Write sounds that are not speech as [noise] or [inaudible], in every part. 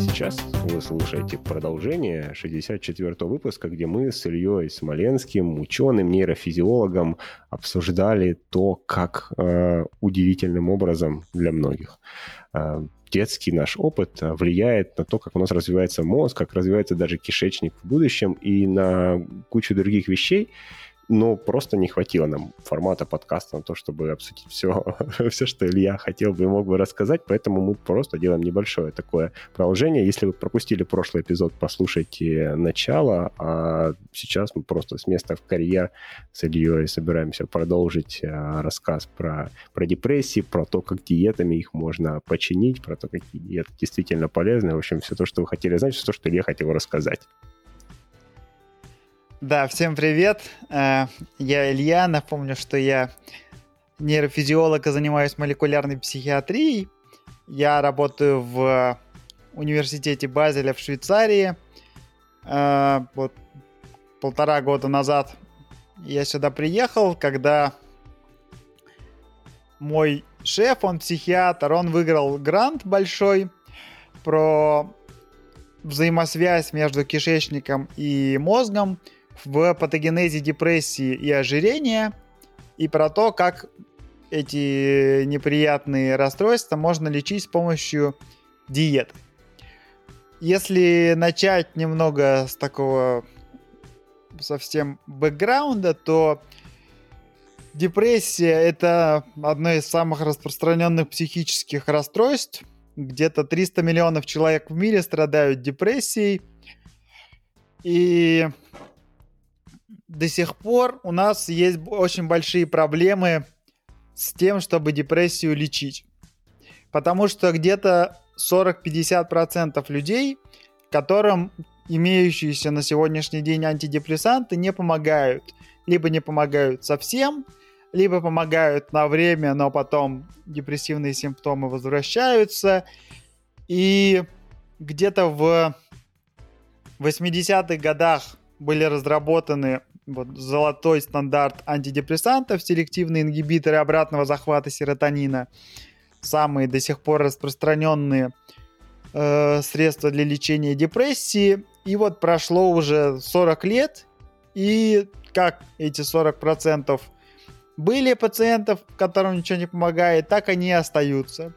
сейчас вы слушаете продолжение 64-го выпуска, где мы с Ильей Смоленским, ученым, нейрофизиологом, обсуждали то, как э, удивительным образом для многих э, детский наш опыт влияет на то, как у нас развивается мозг, как развивается даже кишечник в будущем и на кучу других вещей но просто не хватило нам формата подкаста на то, чтобы обсудить все, [laughs] все, что Илья хотел бы и мог бы рассказать, поэтому мы просто делаем небольшое такое продолжение. Если вы пропустили прошлый эпизод, послушайте начало, а сейчас мы просто с места в карьер с Ильей собираемся продолжить а, рассказ про, про депрессии, про то, как диетами их можно починить, про то, какие диеты действительно полезны. В общем, все то, что вы хотели знать, все то, что Илья хотел рассказать. Да, всем привет. Э, я Илья. Напомню, что я нейрофизиолог и занимаюсь молекулярной психиатрией. Я работаю в университете Базеля в Швейцарии. Э, вот полтора года назад я сюда приехал, когда мой шеф, он психиатр, он выиграл грант большой про взаимосвязь между кишечником и мозгом в патогенезе депрессии и ожирения и про то, как эти неприятные расстройства можно лечить с помощью диеты. Если начать немного с такого совсем бэкграунда, то депрессия это одно из самых распространенных психических расстройств. Где-то 300 миллионов человек в мире страдают депрессией. И до сих пор у нас есть очень большие проблемы с тем, чтобы депрессию лечить. Потому что где-то 40-50% людей, которым имеющиеся на сегодняшний день антидепрессанты не помогают. Либо не помогают совсем, либо помогают на время, но потом депрессивные симптомы возвращаются. И где-то в 80-х годах были разработаны вот, золотой стандарт антидепрессантов, селективные ингибиторы обратного захвата серотонина, самые до сих пор распространенные э, средства для лечения депрессии. И вот прошло уже 40 лет, и как эти 40% были пациентов, которым ничего не помогает, так они и остаются.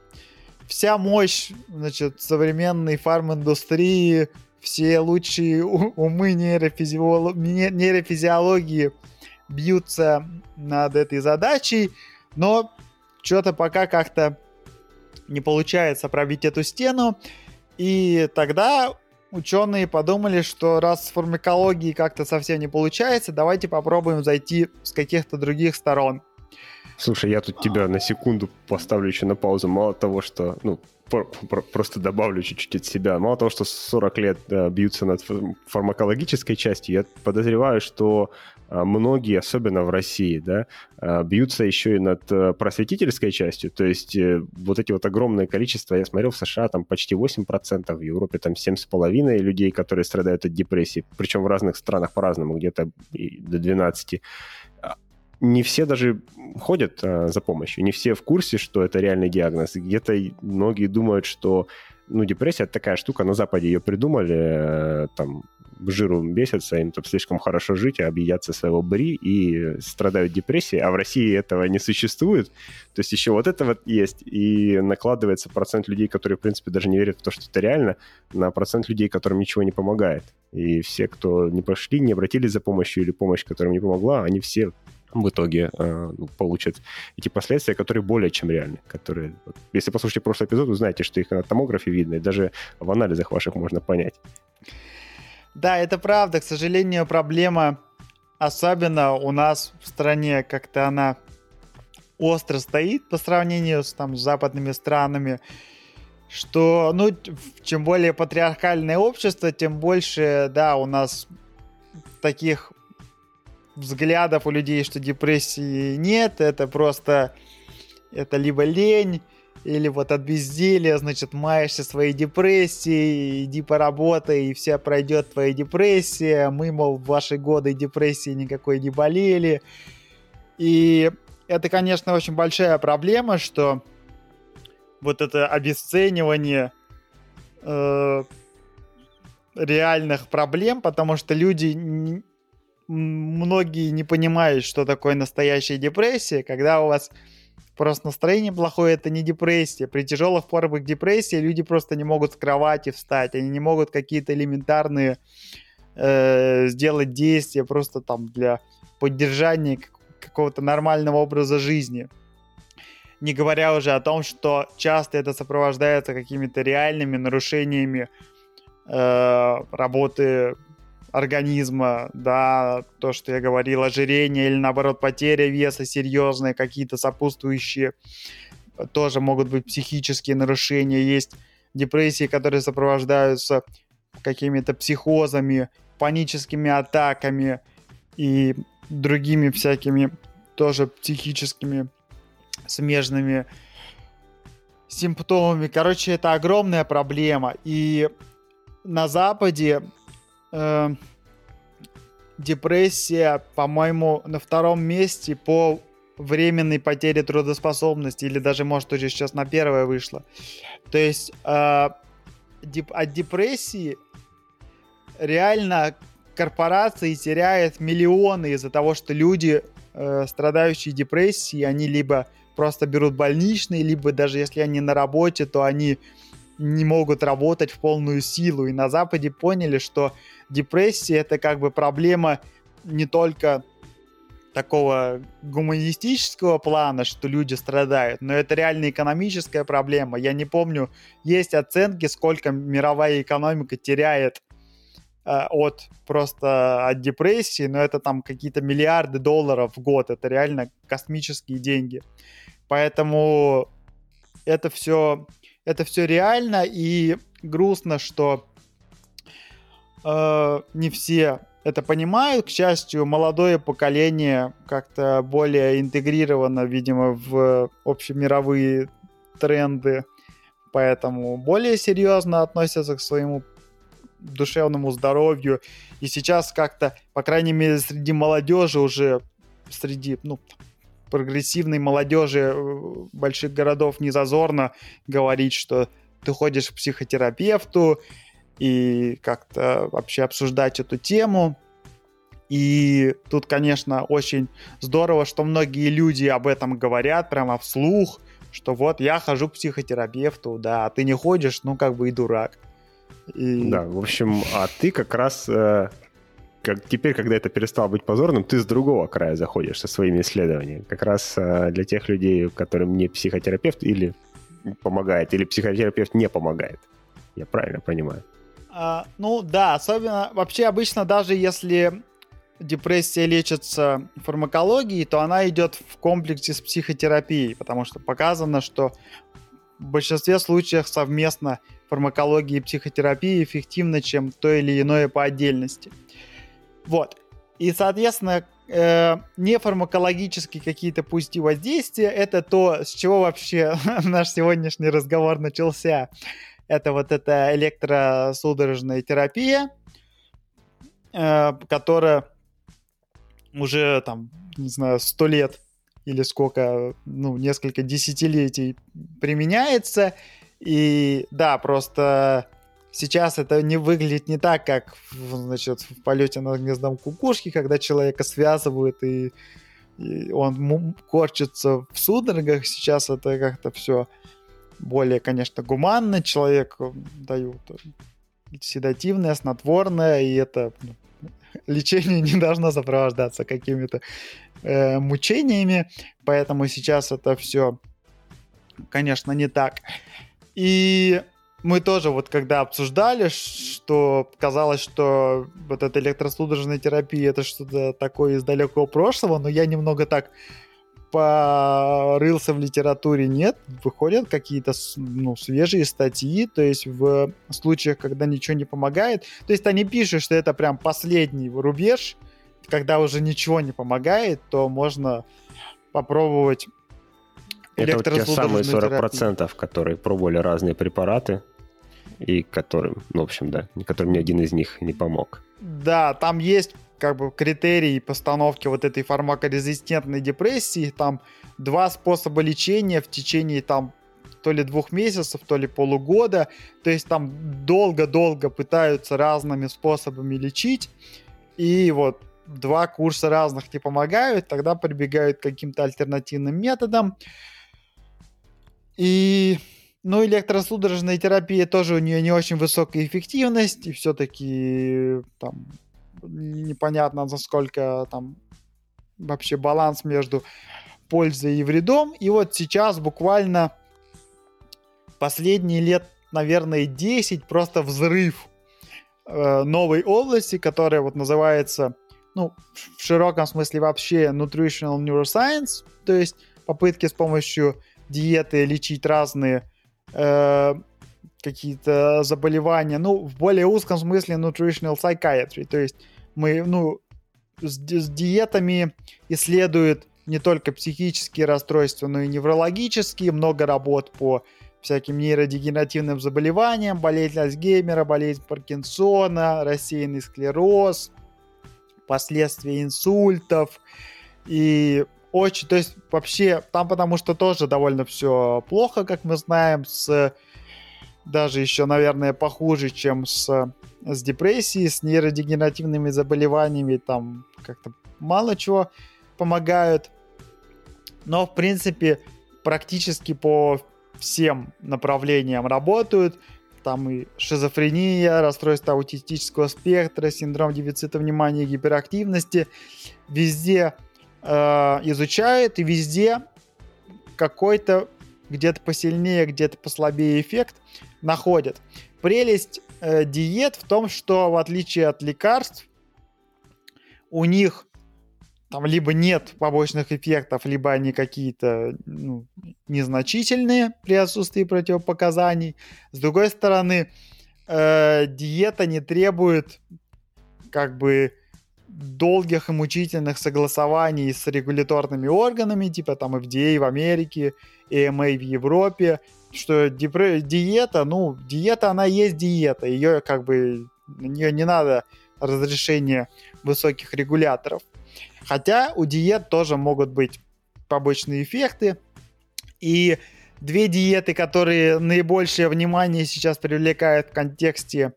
Вся мощь значит, современной фарм-индустрии все лучшие умы нейрофизиолог... нейрофизиологии бьются над этой задачей, но что-то пока как-то не получается пробить эту стену. И тогда ученые подумали, что раз с фармакологией как-то совсем не получается, давайте попробуем зайти с каких-то других сторон. Слушай, я тут тебя на секунду поставлю еще на паузу. Мало того, что, ну, просто добавлю чуть-чуть от себя. Мало того, что 40 лет да, бьются над фармакологической частью, я подозреваю, что а, многие, особенно в России, да, а, бьются еще и над э, просветительской частью. То есть э, вот эти вот огромное количество, я смотрел в США, там почти 8%, в Европе там 7,5% людей, которые страдают от депрессии, причем в разных странах по-разному, где-то до 12% не все даже ходят а, за помощью, не все в курсе, что это реальный диагноз. Где-то многие думают, что ну, депрессия это такая штука, на Западе ее придумали, э, там, жиру бесятся, им там слишком хорошо жить, а объедятся своего бри и страдают депрессией, а в России этого не существует. То есть еще вот это вот есть, и накладывается процент людей, которые, в принципе, даже не верят в то, что это реально, на процент людей, которым ничего не помогает. И все, кто не пошли, не обратились за помощью или помощь, которым не помогла, они все в итоге э, ну, получат эти последствия, которые более чем реальны. Которые, вот, если послушаете прошлый эпизод, знаете, что их на томографе видно, и даже в анализах ваших можно понять. Да, это правда. К сожалению, проблема, особенно у нас в стране, как-то она остро стоит по сравнению с, там, с западными странами, что, ну, чем более патриархальное общество, тем больше, да, у нас таких взглядов у людей, что депрессии нет, это просто это либо лень, или вот от безделия, значит, маешься своей депрессией, иди поработай, и вся пройдет твоя депрессия. Мы, мол, в ваши годы депрессии никакой не болели. И это, конечно, очень большая проблема, что вот это обесценивание э, реальных проблем, потому что люди многие не понимают, что такое настоящая депрессия, когда у вас просто настроение плохое, это не депрессия. При тяжелых формах депрессии люди просто не могут с кровати встать, они не могут какие-то элементарные э, сделать действия просто там для поддержания какого-то нормального образа жизни. Не говоря уже о том, что часто это сопровождается какими-то реальными нарушениями э, работы организма, да, то, что я говорил, ожирение или, наоборот, потеря веса серьезные, какие-то сопутствующие тоже могут быть психические нарушения, есть депрессии, которые сопровождаются какими-то психозами, паническими атаками и другими всякими тоже психическими смежными симптомами. Короче, это огромная проблема. И на Западе э, депрессия, по-моему, на втором месте по временной потере трудоспособности, или даже, может, уже сейчас на первое вышло. То есть э, деп- от депрессии реально корпорации теряют миллионы из-за того, что люди, э, страдающие депрессией, они либо просто берут больничные, либо даже если они на работе, то они не могут работать в полную силу. И на Западе поняли, что депрессия это как бы проблема не только такого гуманистического плана, что люди страдают, но это реально экономическая проблема. Я не помню, есть оценки, сколько мировая экономика теряет э, от просто от депрессии, но это там какие-то миллиарды долларов в год, это реально космические деньги. Поэтому это все это все реально и грустно, что э, не все это понимают. К счастью, молодое поколение как-то более интегрировано, видимо, в общемировые тренды, поэтому более серьезно относятся к своему душевному здоровью. И сейчас как-то, по крайней мере, среди молодежи уже, среди, ну, прогрессивной молодежи э, больших городов не зазорно говорить, что ты ходишь к психотерапевту и как-то вообще обсуждать эту тему. И тут, конечно, очень здорово, что многие люди об этом говорят прямо вслух, что вот я хожу к психотерапевту, да, а ты не ходишь, ну как бы и дурак. И... Да, в общем, а ты как раз э, как, теперь, когда это перестало быть позорным, ты с другого края заходишь со своими исследованиями. Как раз э, для тех людей, которым не психотерапевт или помогает, или психотерапевт не помогает. Я правильно понимаю? А, ну да, особенно вообще обычно даже если депрессия лечится фармакологией, то она идет в комплексе с психотерапией, потому что показано, что в большинстве случаев совместно фармакология и психотерапия эффективны, чем то или иное по отдельности. Вот. И, соответственно, э, нефармакологические какие-то пути воздействия, это то, с чего вообще [laughs] наш сегодняшний разговор начался. Это вот эта электросудорожная терапия, э, которая уже там, не знаю, сто лет или сколько, ну, несколько десятилетий применяется. И да, просто Сейчас это не выглядит не так, как значит, в полете на гнездом кукушки, когда человека связывают и, и он корчится в судорогах. Сейчас это как-то все более, конечно, гуманно. Человеку дают седативное, снотворное, и это ну, [laughs] лечение не должно сопровождаться какими-то э, мучениями, поэтому сейчас это все, конечно, не так. И мы тоже вот когда обсуждали, что казалось, что вот эта электросудорожная терапия это что-то такое из далекого прошлого, но я немного так порылся в литературе, нет, выходят какие-то ну, свежие статьи, то есть в случаях, когда ничего не помогает, то есть они пишут, что это прям последний рубеж, когда уже ничего не помогает, то можно попробовать это вот те самые 40%, терапию. которые пробовали разные препараты, и которым, ну, в общем, да, которым ни один из них не помог. Да, там есть как бы критерии постановки вот этой фармакорезистентной депрессии, там два способа лечения в течение там то ли двух месяцев, то ли полугода. То есть там долго-долго пытаются разными способами лечить. И вот два курса разных не помогают, тогда прибегают к каким-то альтернативным методам. И ну, электросудорожная терапия тоже у нее не очень высокая эффективность, и все-таки там непонятно, насколько там вообще баланс между пользой и вредом. И вот сейчас буквально последние лет, наверное, 10 просто взрыв э, новой области, которая вот называется, ну, в широком смысле вообще Nutritional Neuroscience, то есть попытки с помощью диеты лечить разные э, какие-то заболевания, ну, в более узком смысле nutritional psychiatry, то есть мы, ну, с, с диетами исследуют не только психические расстройства, но и неврологические, много работ по всяким нейродегенеративным заболеваниям, болезнь Альцгеймера, болезнь Паркинсона, рассеянный склероз, последствия инсультов. И очень, то есть вообще там потому что тоже довольно все плохо, как мы знаем, с даже еще, наверное, похуже, чем с, с депрессией, с нейродегенеративными заболеваниями, там как-то мало чего помогают. Но, в принципе, практически по всем направлениям работают. Там и шизофрения, расстройство аутистического спектра, синдром дефицита внимания и гиперактивности. Везде э, изучают, и везде какой-то где-то посильнее, где-то послабее эффект находят. Прелесть э, диет в том, что в отличие от лекарств, у них там либо нет побочных эффектов, либо они какие-то ну, незначительные при отсутствии противопоказаний. С другой стороны, э, диета не требует как бы долгих и мучительных согласований с регуляторными органами, типа там FDA в Америке, EMA в Европе, что диета, ну, диета, она есть диета, ее как бы, на нее не надо разрешения высоких регуляторов. Хотя у диет тоже могут быть побочные эффекты. И две диеты, которые наибольшее внимание сейчас привлекают в контексте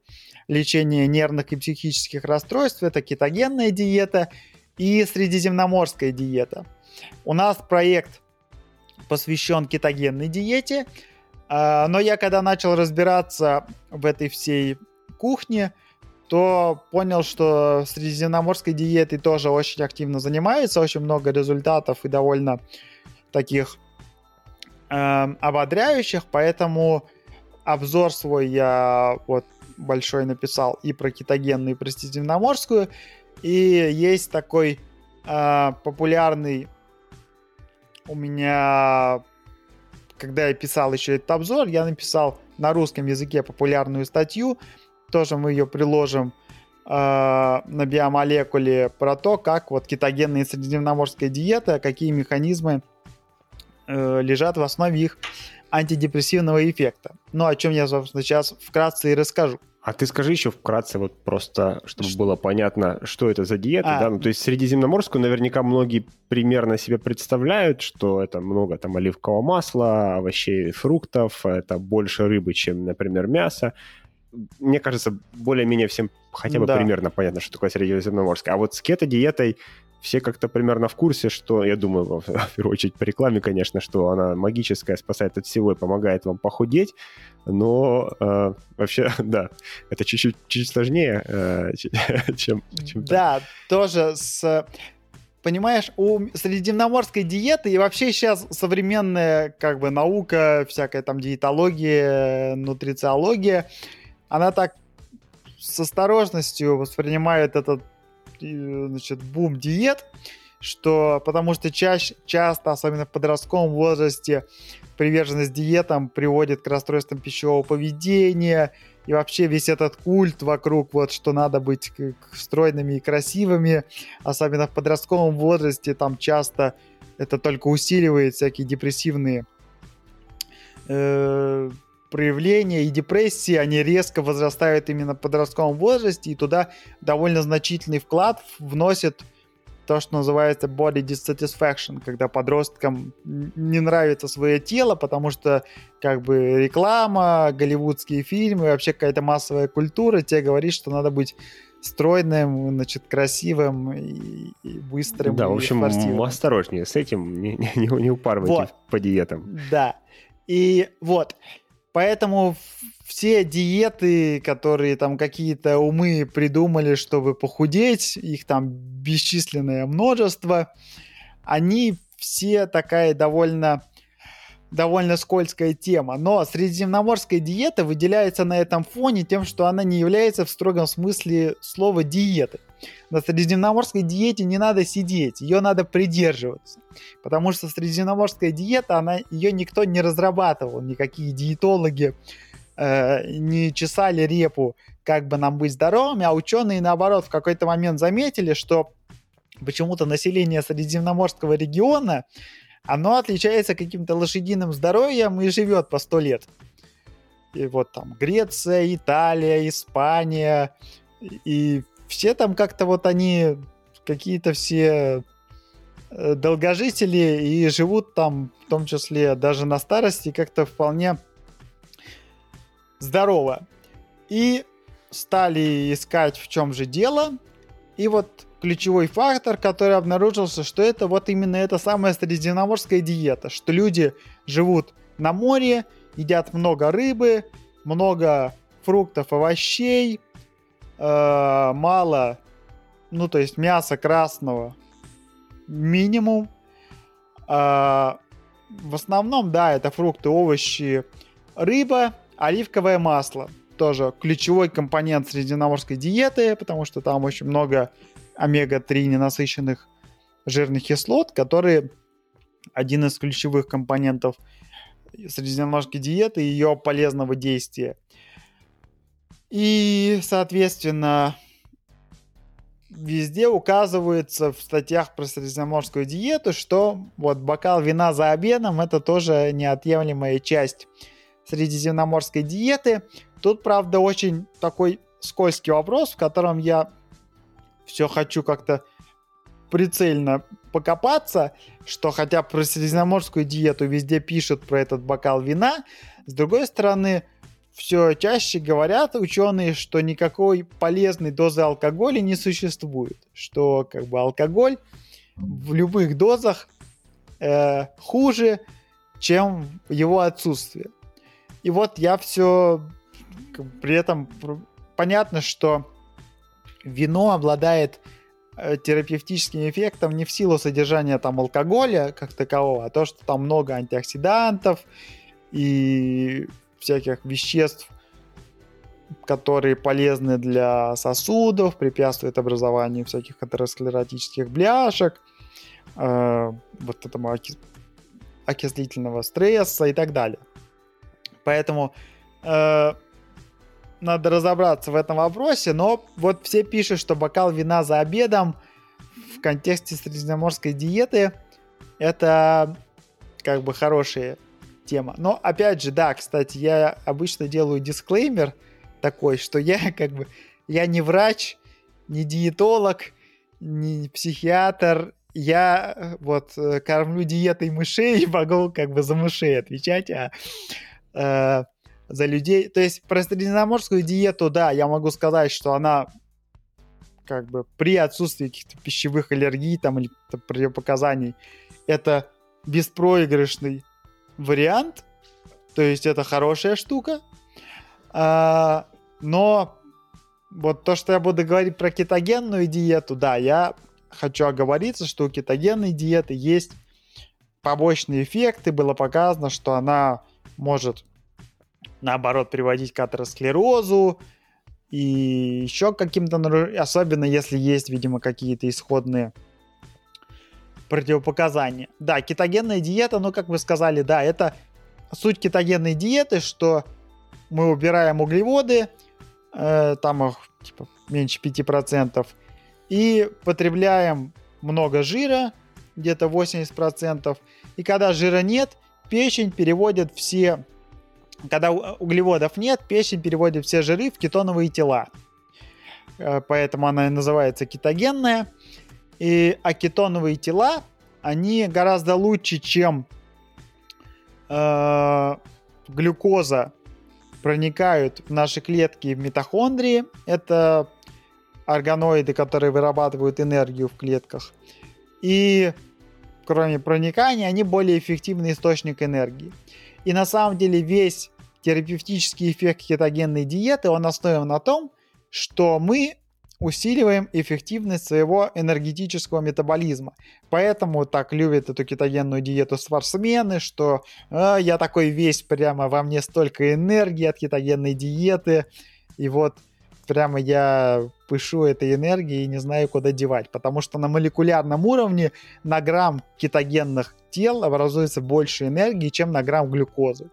лечения нервных и психических расстройств, это кетогенная диета и средиземноморская диета. У нас проект посвящен кетогенной диете, а, но я когда начал разбираться в этой всей кухне, то понял, что средиземноморской диетой тоже очень активно занимается, очень много результатов и довольно таких э, ободряющих, поэтому обзор свой я вот большой написал и про кетогенную, и про средиземноморскую, и есть такой э, популярный у меня, когда я писал еще этот обзор, я написал на русском языке популярную статью, тоже мы ее приложим э, на биомолекуле про то, как вот кетогенная средиземноморская диета, какие механизмы э, лежат в основе их антидепрессивного эффекта. Ну, о чем я, собственно, сейчас вкратце и расскажу. А ты скажи еще вкратце, вот просто, чтобы что? было понятно, что это за диета, а, да? Ну, то есть средиземноморскую наверняка многие примерно себе представляют, что это много там оливкового масла, овощей, фруктов, это больше рыбы, чем, например, мясо мне кажется, более-менее всем хотя бы да. примерно понятно, что такое средиземноморское. А вот с кето-диетой все как-то примерно в курсе, что, я думаю, [laughs] в первую очередь по рекламе, конечно, что она магическая, спасает от всего и помогает вам похудеть, но э, вообще, [laughs] да, это чуть-чуть чуть сложнее, э, [laughs] чем, чем... Да, тоже с... Понимаешь, у средиземноморской диеты и вообще сейчас современная как бы наука, всякая там диетология, нутрициология, она так с осторожностью воспринимает этот значит, бум диет, что потому что чаще, часто, особенно в подростковом возрасте, приверженность диетам приводит к расстройствам пищевого поведения, и вообще весь этот культ вокруг, вот, что надо быть стройными и красивыми, особенно в подростковом возрасте, там часто это только усиливает всякие депрессивные э, проявления и депрессии, они резко возрастают именно в подростковом возрасте, и туда довольно значительный вклад вносит то, что называется body dissatisfaction, когда подросткам не нравится свое тело, потому что как бы реклама, голливудские фильмы, вообще какая-то массовая культура тебе говорит, что надо быть стройным, значит, красивым и, и быстрым. Да, и в общем, спортивным. осторожнее с этим, не, не, не упарывайте вот. по диетам. Да. И вот, поэтому все диеты, которые там какие-то умы придумали, чтобы похудеть, их там бесчисленное множество, они все такая довольно довольно скользкая тема. Но средиземноморская диета выделяется на этом фоне тем, что она не является в строгом смысле слова диеты. На средиземноморской диете не надо сидеть, ее надо придерживаться. Потому что средиземноморская диета, она, ее никто не разрабатывал, никакие диетологи э, не чесали репу, как бы нам быть здоровыми, а ученые, наоборот, в какой-то момент заметили, что почему-то население Средиземноморского региона оно отличается каким-то лошадиным здоровьем и живет по сто лет. И вот там Греция, Италия, Испания, и все там как-то вот они какие-то все э, долгожители и живут там, в том числе даже на старости, как-то вполне здорово. И стали искать, в чем же дело. И вот ключевой фактор, который обнаружился, что это вот именно эта самая средиземноморская диета, что люди живут на море, едят много рыбы, много фруктов, овощей, э, мало, ну то есть мяса красного минимум. Э, в основном, да, это фрукты, овощи, рыба, оливковое масло. Тоже ключевой компонент средиземноморской диеты, потому что там очень много омега-3 ненасыщенных жирных кислот, которые один из ключевых компонентов средиземноморской диеты и ее полезного действия. И, соответственно, везде указывается в статьях про средиземноморскую диету, что вот бокал вина за обедом это тоже неотъемлемая часть средиземноморской диеты. Тут, правда, очень такой скользкий вопрос, в котором я все хочу как-то прицельно покопаться, что хотя про средиземноморскую диету везде пишут про этот бокал вина, с другой стороны, все чаще говорят ученые, что никакой полезной дозы алкоголя не существует, что как бы алкоголь в любых дозах э, хуже, чем его отсутствие. И вот я все при этом понятно, что вино обладает э, терапевтическим эффектом не в силу содержания там алкоголя как такового, а то, что там много антиоксидантов и всяких веществ, которые полезны для сосудов, препятствуют образованию всяких атеросклеротических бляшек, э, вот этому оки- окислительного стресса и так далее. Поэтому э, надо разобраться в этом вопросе, но вот все пишут, что бокал вина за обедом в контексте средиземноморской диеты это как бы хорошая тема. Но опять же, да, кстати, я обычно делаю дисклеймер такой, что я [laughs] как бы я не врач, не диетолог, не психиатр, я вот э, кормлю диетой мышей [laughs] и могу как бы за мышей отвечать, а э, за людей. То есть про средиземноморскую диету, да, я могу сказать, что она как бы при отсутствии каких-то пищевых аллергий там или противопоказаний, это беспроигрышный вариант. То есть это хорошая штука. А, но вот то, что я буду говорить про кетогенную диету, да, я хочу оговориться, что у кетогенной диеты есть побочные эффекты. Было показано, что она может наоборот, приводить к атеросклерозу и еще каким-то особенно если есть, видимо, какие-то исходные противопоказания. Да, кетогенная диета, ну, как вы сказали, да, это суть кетогенной диеты, что мы убираем углеводы, э, там их типа, меньше 5%, и потребляем много жира, где-то 80%, и когда жира нет, печень переводит все когда углеводов нет, печень переводит все жиры в кетоновые тела. Э, поэтому она и называется кетогенная. И акетоновые тела, они гораздо лучше, чем э, глюкоза проникают в наши клетки в митохондрии. Это органоиды, которые вырабатывают энергию в клетках. И кроме проникания, они более эффективный источник энергии. И на самом деле весь терапевтический эффект кетогенной диеты, он основан на том, что мы усиливаем эффективность своего энергетического метаболизма. Поэтому так любят эту кетогенную диету спортсмены, что э, я такой весь, прямо во мне столько энергии от кетогенной диеты, и вот прямо я пышу этой энергией и не знаю, куда девать, потому что на молекулярном уровне на грамм кетогенных тел образуется больше энергии, чем на грамм глюкозы.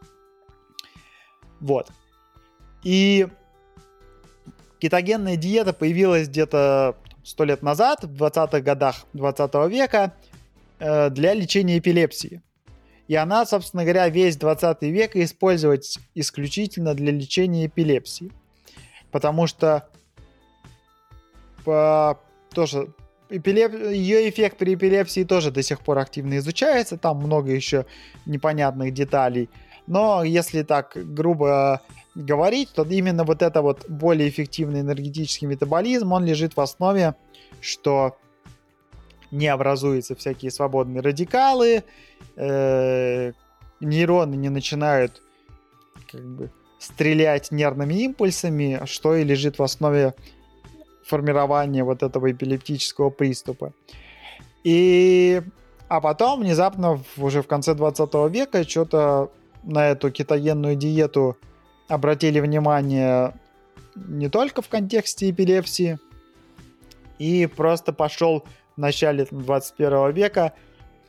Вот. И кетогенная диета появилась где-то сто лет назад, в 20-х годах 20 века, э, для лечения эпилепсии. И она, собственно говоря, весь 20 век использовать исключительно для лечения эпилепсии. Потому что по, тоже эпилеп... ее эффект при эпилепсии тоже до сих пор активно изучается, там много еще непонятных деталей. Но если так грубо говорить, то именно вот это вот более эффективный энергетический метаболизм, он лежит в основе, что не образуются всякие свободные радикалы, э, нейроны не начинают как бы стрелять нервными импульсами, что и лежит в основе формирования вот этого эпилептического приступа. И а потом внезапно уже в конце 20 века что-то на эту кетогенную диету обратили внимание не только в контексте эпилепсии, и просто пошел в начале 21 века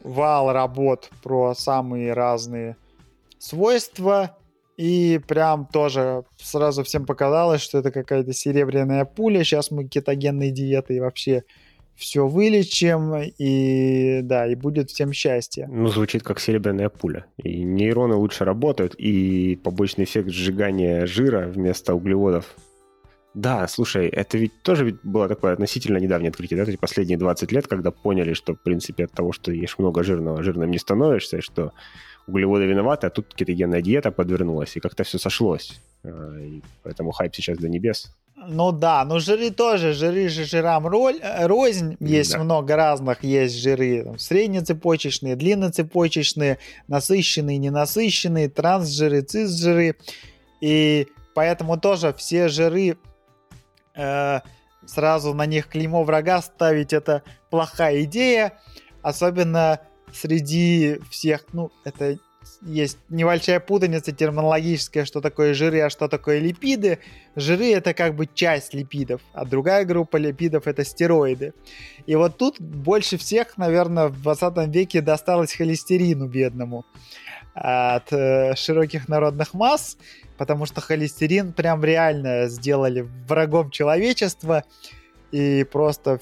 вал работ про самые разные свойства и прям тоже сразу всем показалось, что это какая-то серебряная пуля. Сейчас мы кетогенной диетой вообще все вылечим, и да, и будет всем счастье. Ну, звучит как серебряная пуля. И нейроны лучше работают, и побочный эффект сжигания жира вместо углеводов. Да, слушай, это ведь тоже ведь было такое относительно недавнее открытие, да, эти последние 20 лет, когда поняли, что, в принципе, от того, что ешь много жирного, жирным не становишься, что углеводы виноваты, а тут кетогенная диета подвернулась, и как-то все сошлось. А, и поэтому хайп сейчас до небес. Ну да, ну жиры тоже, жиры же жирам роль, э, рознь, есть да. много разных, есть жиры там, среднецепочечные, длинноцепочечные, насыщенные, ненасыщенные, трансжиры, цисжиры, и поэтому тоже все жиры, э, сразу на них клеймо врага ставить это плохая идея, особенно среди всех, ну, это есть небольшая путаница терминологическая, что такое жиры, а что такое липиды. Жиры это как бы часть липидов, а другая группа липидов это стероиды. И вот тут больше всех, наверное, в 20 веке досталось холестерину бедному от э, широких народных масс, потому что холестерин прям реально сделали врагом человечества, и просто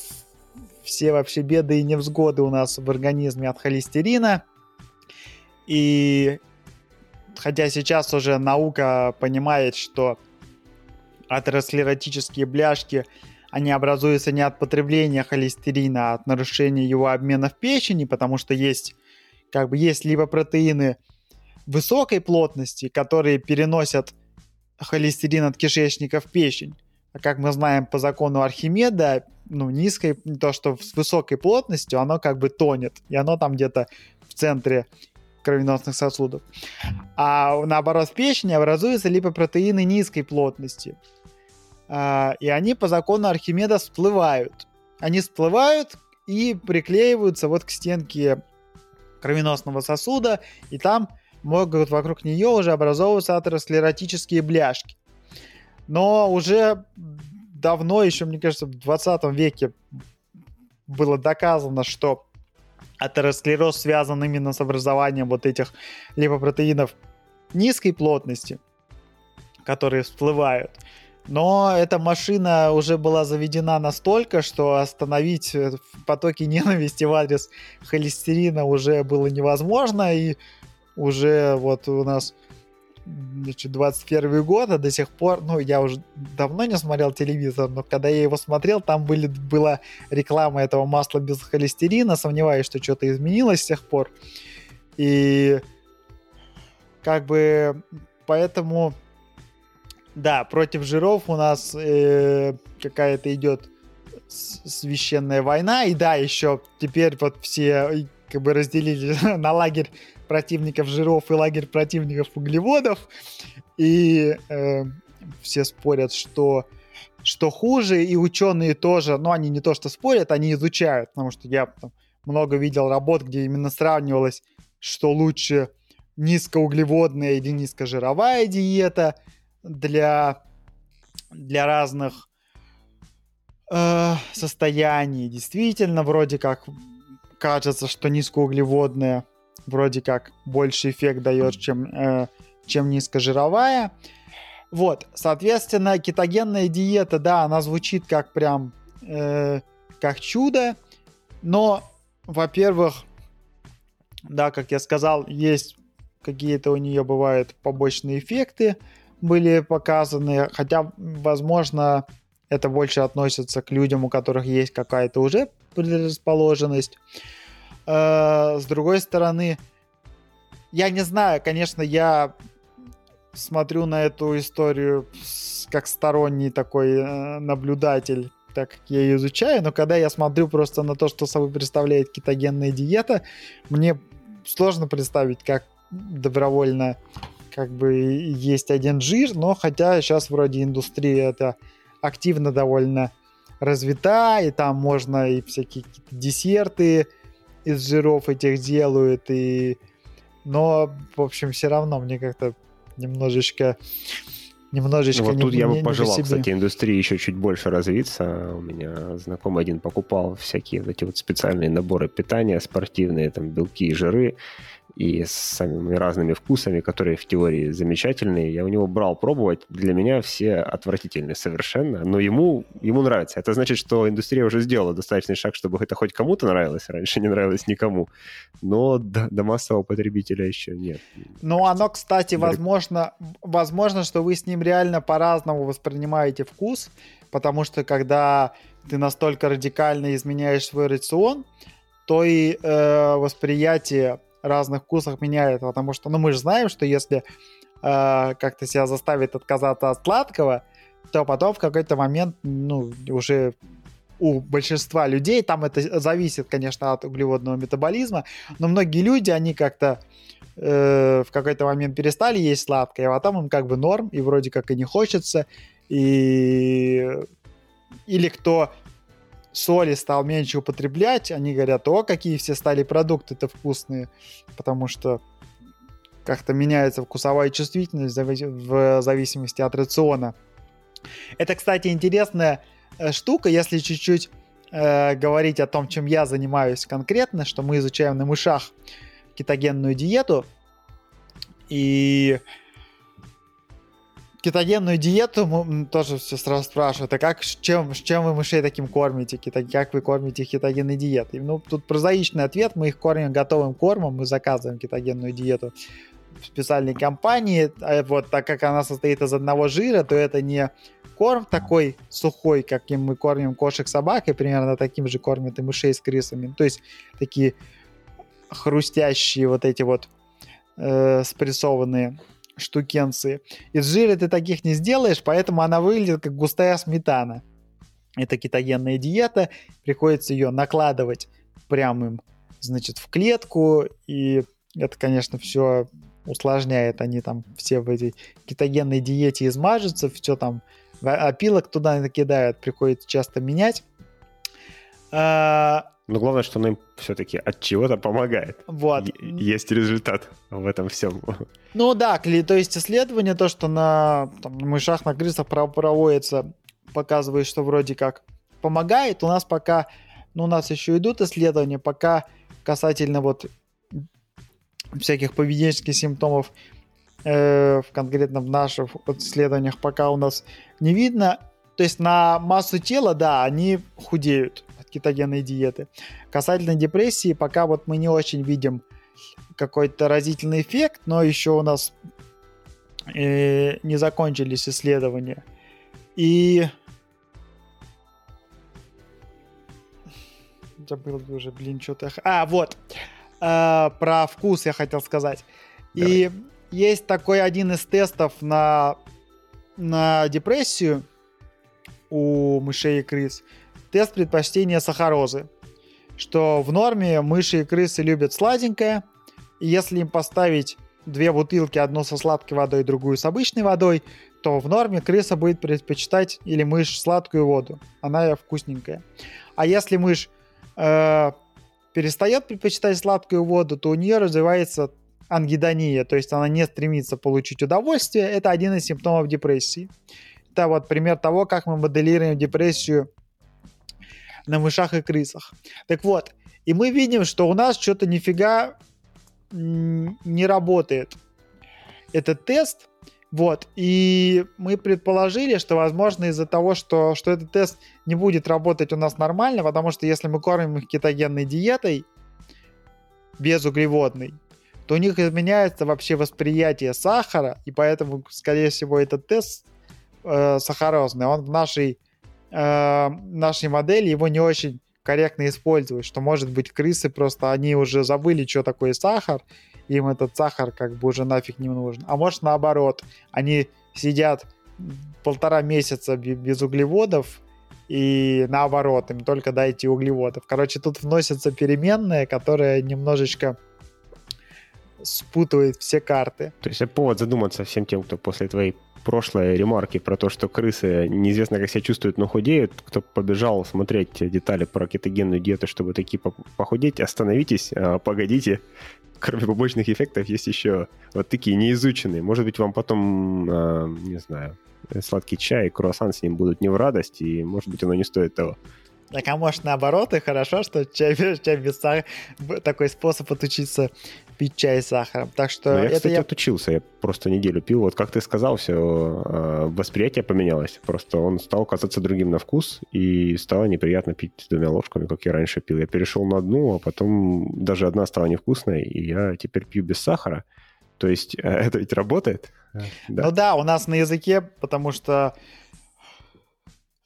все вообще беды и невзгоды у нас в организме от холестерина. И хотя сейчас уже наука понимает, что атеросклеротические бляшки, они образуются не от потребления холестерина, а от нарушения его обмена в печени, потому что есть как бы есть либо протеины высокой плотности, которые переносят холестерин от кишечника в печень, а как мы знаем по закону Архимеда, ну, низкой, то, что с высокой плотностью, оно как бы тонет, и оно там где-то в центре кровеносных сосудов. А наоборот, в печени образуются липопротеины низкой плотности. А, и они по закону Архимеда всплывают. Они всплывают и приклеиваются вот к стенке кровеносного сосуда, и там могут вокруг нее уже образовываться атеросклеротические бляшки. Но уже давно, еще, мне кажется, в 20 веке было доказано, что атеросклероз связан именно с образованием вот этих липопротеинов низкой плотности, которые всплывают. Но эта машина уже была заведена настолько, что остановить потоки ненависти в адрес холестерина уже было невозможно, и уже вот у нас значит, 21 год, а до сих пор, ну, я уже давно не смотрел телевизор, но когда я его смотрел, там были, была реклама этого масла без холестерина, сомневаюсь, что что-то изменилось с тех пор. И как бы поэтому, да, против жиров у нас э, какая-то идет священная война, и да, еще теперь вот все как бы разделили [laughs] на лагерь противников жиров и лагерь противников углеводов. И э, все спорят, что что хуже, и ученые тоже, но они не то что спорят, они изучают, потому что я там, много видел работ, где именно сравнивалось, что лучше низкоуглеводная или низкожировая диета для, для разных э, состояний. Действительно, вроде как кажется, что низкоуглеводная вроде как больше эффект дает, чем, э, чем низкожировая. Вот, соответственно, кетогенная диета, да, она звучит как прям э, как чудо, но, во-первых, да, как я сказал, есть какие-то у нее бывают побочные эффекты были показаны, хотя, возможно, это больше относится к людям, у которых есть какая-то уже предрасположенность. Э, с другой стороны, я не знаю, конечно, я смотрю на эту историю как сторонний такой э, наблюдатель, так как я ее изучаю, но когда я смотрю просто на то, что собой представляет кетогенная диета, мне сложно представить, как добровольно как бы есть один жир, но хотя сейчас вроде индустрия это активно довольно развита, и там можно и всякие десерты, из жиров этих делают, и... Но, в общем, все равно мне как-то немножечко немножечко вот не, тут я бы пожелал, кстати, индустрии еще чуть больше развиться. У меня знакомый один покупал всякие вот эти вот специальные наборы питания спортивные, там белки и жиры и с самыми разными вкусами, которые в теории замечательные. Я у него брал пробовать. Для меня все отвратительные совершенно, но ему, ему нравится. Это значит, что индустрия уже сделала достаточный шаг, чтобы это хоть кому-то нравилось. Раньше не нравилось никому. Но до, до массового потребителя еще нет. Ну, оно, кстати, возможно, возможно, что вы с ним реально по-разному воспринимаете вкус, потому что когда ты настолько радикально изменяешь свой рацион, то и э, восприятие разных вкусах меняет, потому что, ну, мы же знаем, что если э, как-то себя заставит отказаться от сладкого, то потом в какой-то момент, ну, уже у большинства людей, там это зависит, конечно, от углеводного метаболизма, но многие люди, они как-то э, в какой-то момент перестали есть сладкое, а потом им как бы норм, и вроде как и не хочется, и или кто соли стал меньше употреблять, они говорят, о, какие все стали продукты-то вкусные, потому что как-то меняется вкусовая чувствительность в зависимости от рациона. Это, кстати, интересная э, штука, если чуть-чуть э, говорить о том, чем я занимаюсь конкретно, что мы изучаем на мышах кетогенную диету. И кетогенную диету тоже все сразу спрашивают, а как, с чем, с чем вы мышей таким кормите, как вы кормите кетогенной диетой? Ну, тут прозаичный ответ, мы их кормим готовым кормом, мы заказываем кетогенную диету в специальной компании, а вот так как она состоит из одного жира, то это не корм такой сухой, каким мы кормим кошек, собак, и примерно таким же кормят и мышей с крысами. То есть такие хрустящие вот эти вот э, спрессованные штукенцы. Из жира ты таких не сделаешь, поэтому она выглядит как густая сметана. Это кетогенная диета, приходится ее накладывать прямым, значит, в клетку, и это, конечно, все усложняет. Они там все в этой кетогенной диете измажутся, все там опилок туда накидают, приходится часто менять. А, но главное, что он им все-таки от чего-то помогает. Вот. Есть результат в этом всем. [laughs] Ну да, то есть исследование, то, что на там, мышах, на крысах проводится, показывает, что вроде как помогает. У нас пока, ну у нас еще идут исследования, пока касательно вот всяких поведенческих симптомов э, конкретно в наших исследованиях пока у нас не видно. То есть на массу тела, да, они худеют кетогенной диеты. Касательно депрессии, пока вот мы не очень видим какой-то разительный эффект, но еще у нас э, не закончились исследования. И забыл уже, блин, что-то... А, вот. А, про вкус я хотел сказать. Давай. И есть такой один из тестов на, на депрессию у мышей и крыс. Тест предпочтения сахарозы. Что в норме мыши и крысы любят сладенькое. И если им поставить две бутылки, одну со сладкой водой, другую с обычной водой, то в норме крыса будет предпочитать или мышь сладкую воду. Она вкусненькая. А если мышь э, перестает предпочитать сладкую воду, то у нее развивается ангидония, то есть она не стремится получить удовольствие. Это один из симптомов депрессии. Это вот пример того, как мы моделируем депрессию на мышах и крысах. Так вот, и мы видим, что у нас что-то нифига не работает этот тест, вот, и мы предположили, что, возможно, из-за того, что, что этот тест не будет работать у нас нормально, потому что если мы кормим их кетогенной диетой, безуглеводной, то у них изменяется вообще восприятие сахара, и поэтому, скорее всего, этот тест э, сахарозный, он в нашей, э, нашей модели его не очень корректно использовать, что, может быть, крысы просто, они уже забыли, что такое сахар, им этот сахар как бы уже нафиг не нужен. А может наоборот, они сидят полтора месяца без углеводов, и наоборот, им только дайте углеводов. Короче, тут вносятся переменные, которые немножечко спутывают все карты. То есть это повод задуматься всем тем, кто после твоей прошлой ремарки про то, что крысы неизвестно как себя чувствуют, но худеют, кто побежал смотреть детали про кетогенную диету, чтобы такие похудеть, остановитесь, а, погодите, кроме побочных эффектов, есть еще вот такие неизученные. Может быть, вам потом, э, не знаю, сладкий чай, круассан с ним будут не в радость, и, может быть, оно не стоит того. Так, а может наоборот, и хорошо, что чай, [laughs] чай без сахара, такой способ отучиться пить чай с сахаром. Так что Но я, это кстати, я... отучился, я просто неделю пил. Вот как ты сказал, все, а, восприятие поменялось. Просто он стал казаться другим на вкус, и стало неприятно пить двумя ложками, как я раньше пил. Я перешел на одну, а потом даже одна стала невкусной, и я теперь пью без сахара. То есть [laughs] это ведь работает? Да. Ну да, у нас на языке, потому что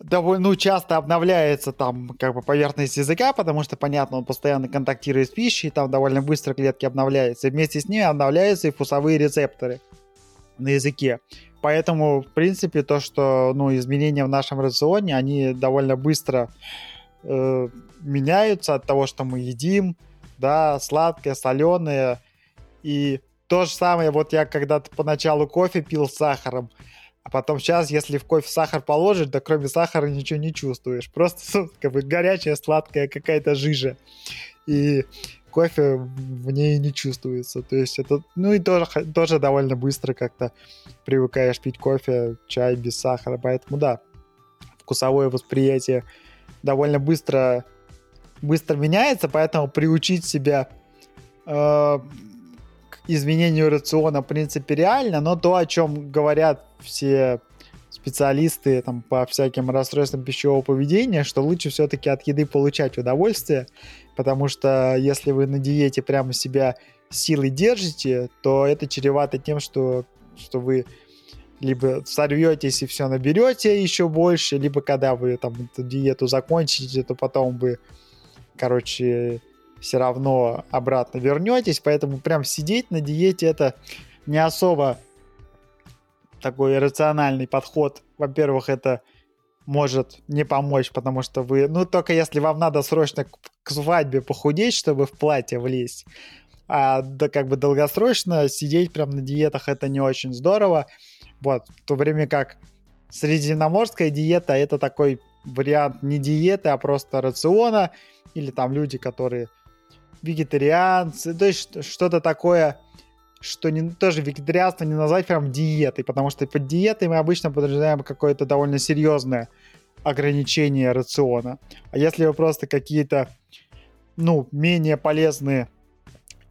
довольно ну, часто обновляется там как бы поверхность языка, потому что, понятно, он постоянно контактирует с пищей, там довольно быстро клетки обновляются, и вместе с ними обновляются и вкусовые рецепторы на языке. Поэтому, в принципе, то, что ну, изменения в нашем рационе, они довольно быстро э, меняются от того, что мы едим, да, сладкое, соленое. И то же самое, вот я когда-то поначалу кофе пил с сахаром, а потом сейчас, если в кофе сахар положить, да кроме сахара ничего не чувствуешь. Просто [laughs] как бы горячая, сладкая какая-то жижа. И кофе в ней не чувствуется. То есть это, ну и тоже, тоже довольно быстро как-то привыкаешь пить кофе, чай без сахара. Поэтому да, вкусовое восприятие довольно быстро, быстро меняется, поэтому приучить себя э, изменению рациона, в принципе, реально, но то, о чем говорят все специалисты там, по всяким расстройствам пищевого поведения, что лучше все-таки от еды получать удовольствие, потому что если вы на диете прямо себя силой держите, то это чревато тем, что, что вы либо сорветесь и все наберете еще больше, либо когда вы там эту диету закончите, то потом вы, короче, все равно обратно вернетесь, поэтому прям сидеть на диете это не особо такой рациональный подход. Во-первых, это может не помочь, потому что вы, ну только если вам надо срочно к, свадьбе похудеть, чтобы в платье влезть, а да как бы долгосрочно сидеть прям на диетах это не очень здорово. Вот, в то время как средиземноморская диета это такой вариант не диеты, а просто рациона, или там люди, которые вегетарианцы, то есть что-то такое, что не, тоже вегетарианство не назвать прям диетой, потому что под диетой мы обычно подразумеваем какое-то довольно серьезное ограничение рациона. А если вы просто какие-то, ну, менее полезные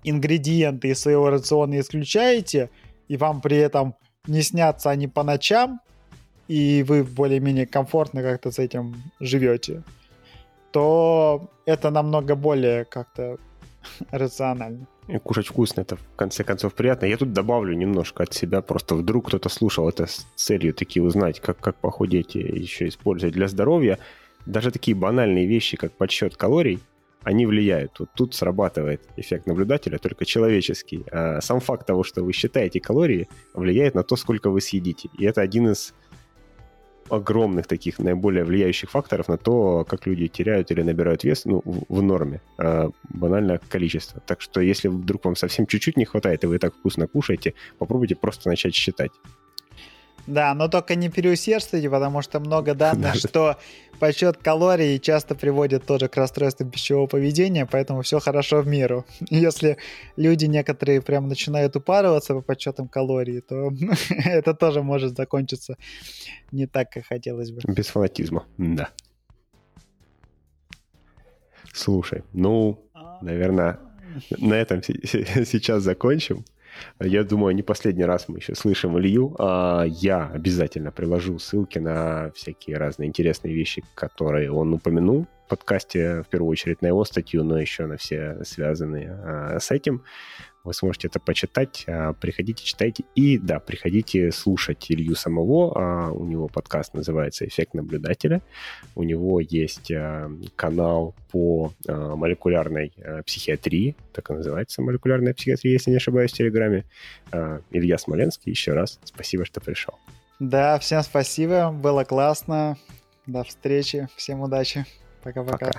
ингредиенты из своего рациона исключаете, и вам при этом не снятся они по ночам, и вы более-менее комфортно как-то с этим живете, то это намного более как-то [laughs] рационально. И кушать вкусно, это в конце концов приятно. Я тут добавлю немножко от себя, просто вдруг кто-то слушал это с целью таки узнать, как, как похудеть и еще использовать для здоровья. Даже такие банальные вещи, как подсчет калорий, они влияют. Вот тут срабатывает эффект наблюдателя, только человеческий. А сам факт того, что вы считаете калории, влияет на то, сколько вы съедите. И это один из огромных таких наиболее влияющих факторов на то, как люди теряют или набирают вес ну, в, норме. А, банальное количество. Так что если вдруг вам совсем чуть-чуть не хватает, и вы так вкусно кушаете, попробуйте просто начать считать. Да, но только не переусердствуйте, потому что много данных, что подсчет калорий часто приводит тоже к расстройству пищевого поведения, поэтому все хорошо в меру. [laughs] Если люди некоторые прям начинают упарываться по подсчетам калорий, то [laughs] это тоже может закончиться не так, как хотелось бы. Без фанатизма, да. Слушай, ну, а. наверное, на этом [laughs] сейчас закончим. Я думаю, не последний раз мы еще слышим Илью. А я обязательно приложу ссылки на всякие разные интересные вещи, которые он упомянул в подкасте, в первую очередь на его статью, но еще на все связанные а, с этим. Вы сможете это почитать. А, приходите, читайте. И да, приходите слушать Илью самого. А, у него подкаст называется «Эффект наблюдателя». У него есть а, канал по молекулярной психиатрии. Так и называется молекулярная психиатрия, если не ошибаюсь, в Телеграме. Илья Смоленский, еще раз спасибо, что пришел. Да, всем спасибо. Было классно. До встречи. Всем удачи. Пока-пока.